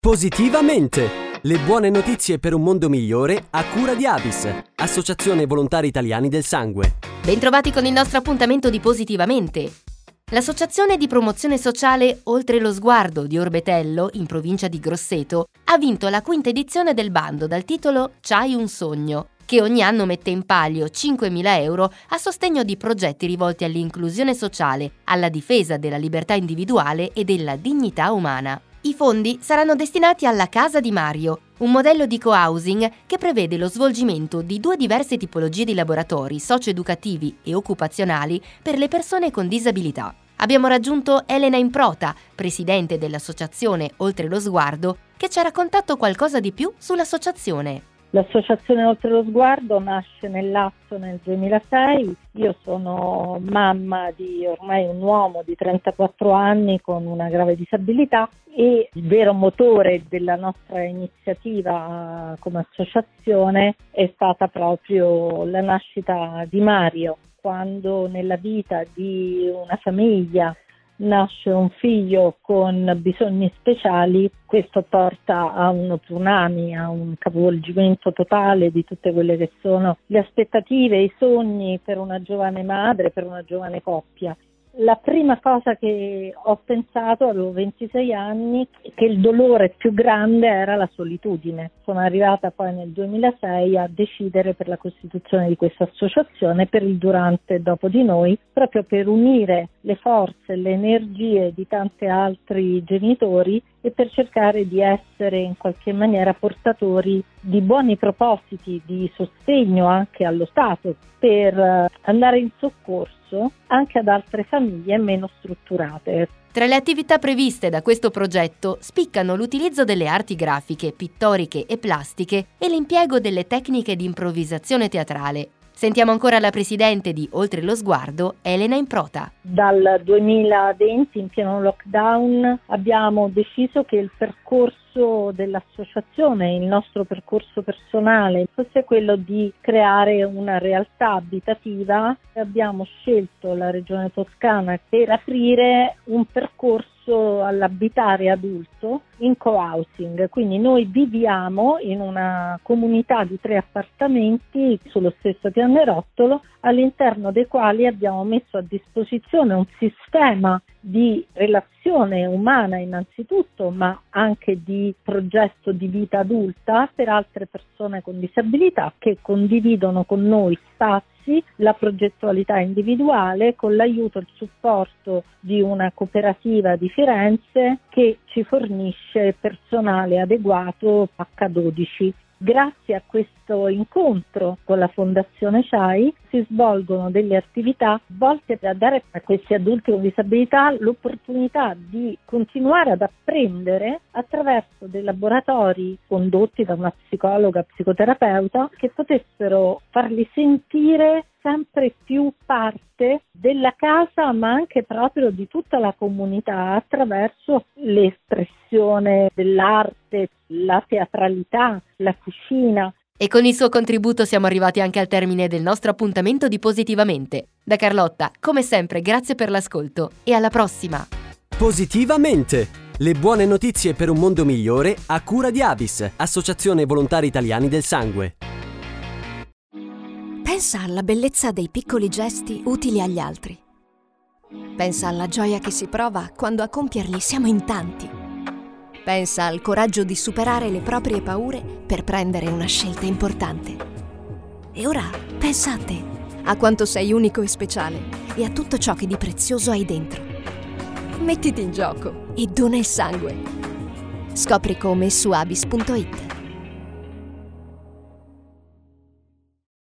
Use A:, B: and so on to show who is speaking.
A: Positivamente! Le buone notizie per un mondo migliore a cura di Avis, Associazione Volontari Italiani del Sangue.
B: Bentrovati con il nostro appuntamento di Positivamente. L'associazione di promozione sociale Oltre lo sguardo di Orbetello, in provincia di Grosseto, ha vinto la quinta edizione del bando dal titolo C'hai un sogno, che ogni anno mette in palio 5.000 euro a sostegno di progetti rivolti all'inclusione sociale, alla difesa della libertà individuale e della dignità umana. I fondi saranno destinati alla Casa di Mario, un modello di co-housing che prevede lo svolgimento di due diverse tipologie di laboratori socio-educativi e occupazionali per le persone con disabilità. Abbiamo raggiunto Elena Improta, presidente dell'associazione Oltre lo Sguardo, che ci ha raccontato qualcosa di più sull'associazione.
C: L'associazione Oltre lo Sguardo nasce nel Lazio nel 2006, io sono mamma di ormai un uomo di 34 anni con una grave disabilità e il vero motore della nostra iniziativa come associazione è stata proprio la nascita di Mario, quando nella vita di una famiglia nasce un figlio con bisogni speciali, questo porta a uno tsunami, a un capovolgimento totale di tutte quelle che sono le aspettative, i sogni per una giovane madre, per una giovane coppia la prima cosa che ho pensato, avevo 26 anni, che il dolore più grande era la solitudine. Sono arrivata poi nel 2006 a decidere per la costituzione di questa associazione per il durante e dopo di noi, proprio per unire le forze, le energie di tanti altri genitori e per cercare di essere in qualche maniera portatori di buoni propositi di sostegno anche allo Stato per eh, andare in soccorso anche ad altre famiglie meno strutturate.
B: Tra le attività previste da questo progetto spiccano l'utilizzo delle arti grafiche, pittoriche e plastiche e l'impiego delle tecniche di improvvisazione teatrale, Sentiamo ancora la presidente di Oltre lo Sguardo, Elena Improta.
C: Dal 2020, in pieno lockdown, abbiamo deciso che il percorso dell'associazione, il nostro percorso personale, fosse quello di creare una realtà abitativa. Abbiamo scelto la regione toscana per aprire un percorso all'abitare adulto in co-housing, quindi noi viviamo in una comunità di tre appartamenti sullo stesso pianerottolo all'interno dei quali abbiamo messo a disposizione un sistema di relazione umana innanzitutto, ma anche di progetto di vita adulta per altre persone con disabilità che condividono con noi spazi la progettualità individuale con l'aiuto e il supporto di una cooperativa di Firenze che ci fornisce personale adeguato H12 Grazie a questo incontro con la Fondazione CHAI si svolgono delle attività volte a dare a questi adulti con disabilità l'opportunità di continuare ad apprendere attraverso dei laboratori condotti da una psicologa psicoterapeuta che potessero farli sentire sempre più parte della casa ma anche proprio di tutta la comunità attraverso l'espressione dell'arte, la teatralità, la cucina.
B: E con il suo contributo siamo arrivati anche al termine del nostro appuntamento di Positivamente. Da Carlotta, come sempre, grazie per l'ascolto e alla prossima!
A: Positivamente! Le buone notizie per un mondo migliore a cura di Avis, Associazione Volontari Italiani del Sangue.
D: Pensa alla bellezza dei piccoli gesti utili agli altri. Pensa alla gioia che si prova quando a compierli siamo in tanti. Pensa al coraggio di superare le proprie paure per prendere una scelta importante. E ora pensa a te, a quanto sei unico e speciale e a tutto ciò che di prezioso hai dentro. Mettiti in gioco e dona il sangue. Scopri come su abis.it.